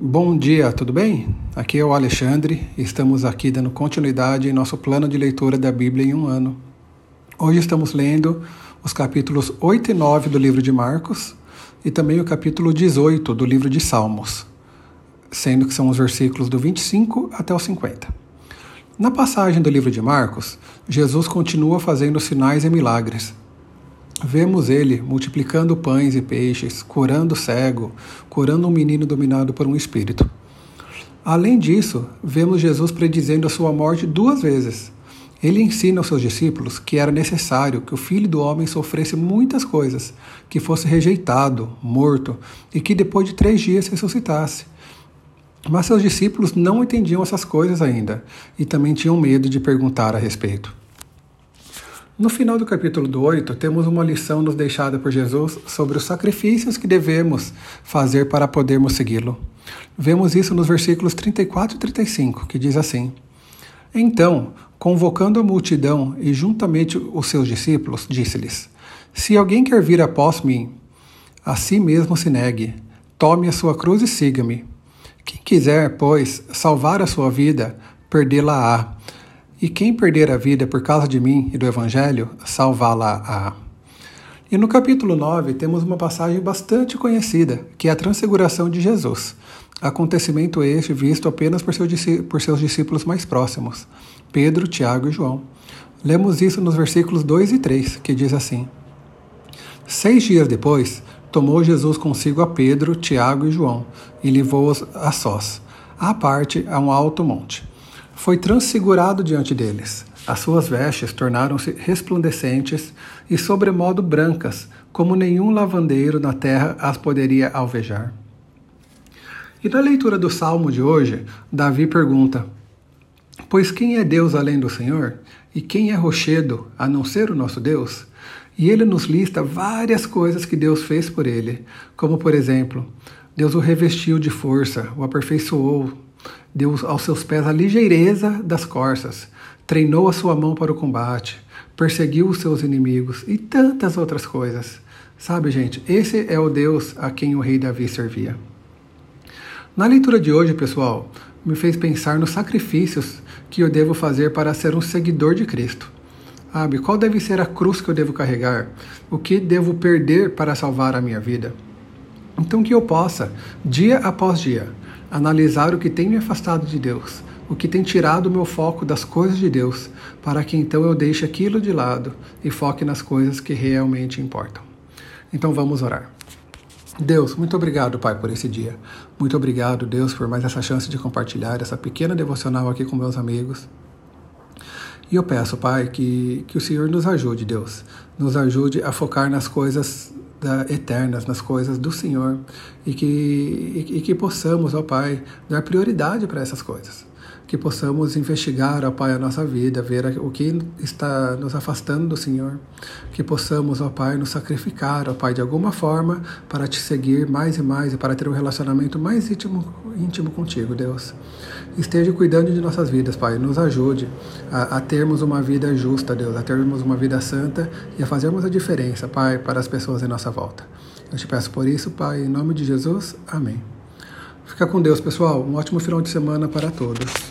Bom dia, tudo bem? Aqui é o Alexandre estamos aqui dando continuidade em nosso plano de leitura da Bíblia em um ano. Hoje estamos lendo os capítulos 8 e 9 do livro de Marcos e também o capítulo 18 do livro de Salmos, sendo que são os versículos do 25 até o 50. Na passagem do livro de Marcos, Jesus continua fazendo sinais e milagres, Vemos ele multiplicando pães e peixes, curando cego, curando um menino dominado por um espírito. Além disso, vemos Jesus predizendo a sua morte duas vezes. Ele ensina aos seus discípulos que era necessário que o filho do homem sofresse muitas coisas, que fosse rejeitado, morto e que depois de três dias ressuscitasse. Mas seus discípulos não entendiam essas coisas ainda e também tinham medo de perguntar a respeito. No final do capítulo do 8, temos uma lição nos deixada por Jesus sobre os sacrifícios que devemos fazer para podermos segui-lo. Vemos isso nos versículos 34 e 35, que diz assim: Então, convocando a multidão e juntamente os seus discípulos, disse-lhes: Se alguém quer vir após mim, a si mesmo se negue, tome a sua cruz e siga-me. Quem quiser, pois, salvar a sua vida, perdê-la-á. E quem perder a vida por causa de mim e do Evangelho, salvá-la-á. E no capítulo 9 temos uma passagem bastante conhecida, que é a transfiguração de Jesus. Acontecimento este visto apenas por, seu, por seus discípulos mais próximos, Pedro, Tiago e João. Lemos isso nos versículos 2 e 3, que diz assim: Seis dias depois, tomou Jesus consigo a Pedro, Tiago e João e levou-os a sós, à parte, a um alto monte foi transfigurado diante deles. As suas vestes tornaram-se resplandecentes e sobremodo brancas, como nenhum lavandeiro na terra as poderia alvejar. E na leitura do salmo de hoje, Davi pergunta: Pois quem é Deus além do Senhor? E quem é rochedo a não ser o nosso Deus? E ele nos lista várias coisas que Deus fez por ele, como por exemplo, Deus o revestiu de força, o aperfeiçoou, deu aos seus pés a ligeireza das corças, treinou a sua mão para o combate, perseguiu os seus inimigos e tantas outras coisas. Sabe, gente, esse é o Deus a quem o rei Davi servia. Na leitura de hoje, pessoal, me fez pensar nos sacrifícios que eu devo fazer para ser um seguidor de Cristo. Sabe, qual deve ser a cruz que eu devo carregar? O que devo perder para salvar a minha vida? Então, que eu possa, dia após dia, analisar o que tem me afastado de Deus, o que tem tirado o meu foco das coisas de Deus, para que então eu deixe aquilo de lado e foque nas coisas que realmente importam. Então vamos orar. Deus, muito obrigado, Pai, por esse dia. Muito obrigado, Deus, por mais essa chance de compartilhar essa pequena devocional aqui com meus amigos. E eu peço, Pai, que, que o Senhor nos ajude, Deus. Nos ajude a focar nas coisas da, eternas, nas coisas do Senhor, e que, e, e que possamos, ó Pai, dar prioridade para essas coisas que possamos investigar, ó Pai, a nossa vida, ver o que está nos afastando do Senhor, que possamos, ó Pai, nos sacrificar, ó Pai, de alguma forma para te seguir mais e mais e para ter um relacionamento mais íntimo, íntimo contigo, Deus. Esteja cuidando de nossas vidas, Pai, nos ajude a, a termos uma vida justa, Deus, a termos uma vida santa e a fazermos a diferença, Pai, para as pessoas em nossa volta. Eu te peço por isso, Pai, em nome de Jesus. Amém. Fica com Deus, pessoal. Um ótimo final de semana para todos.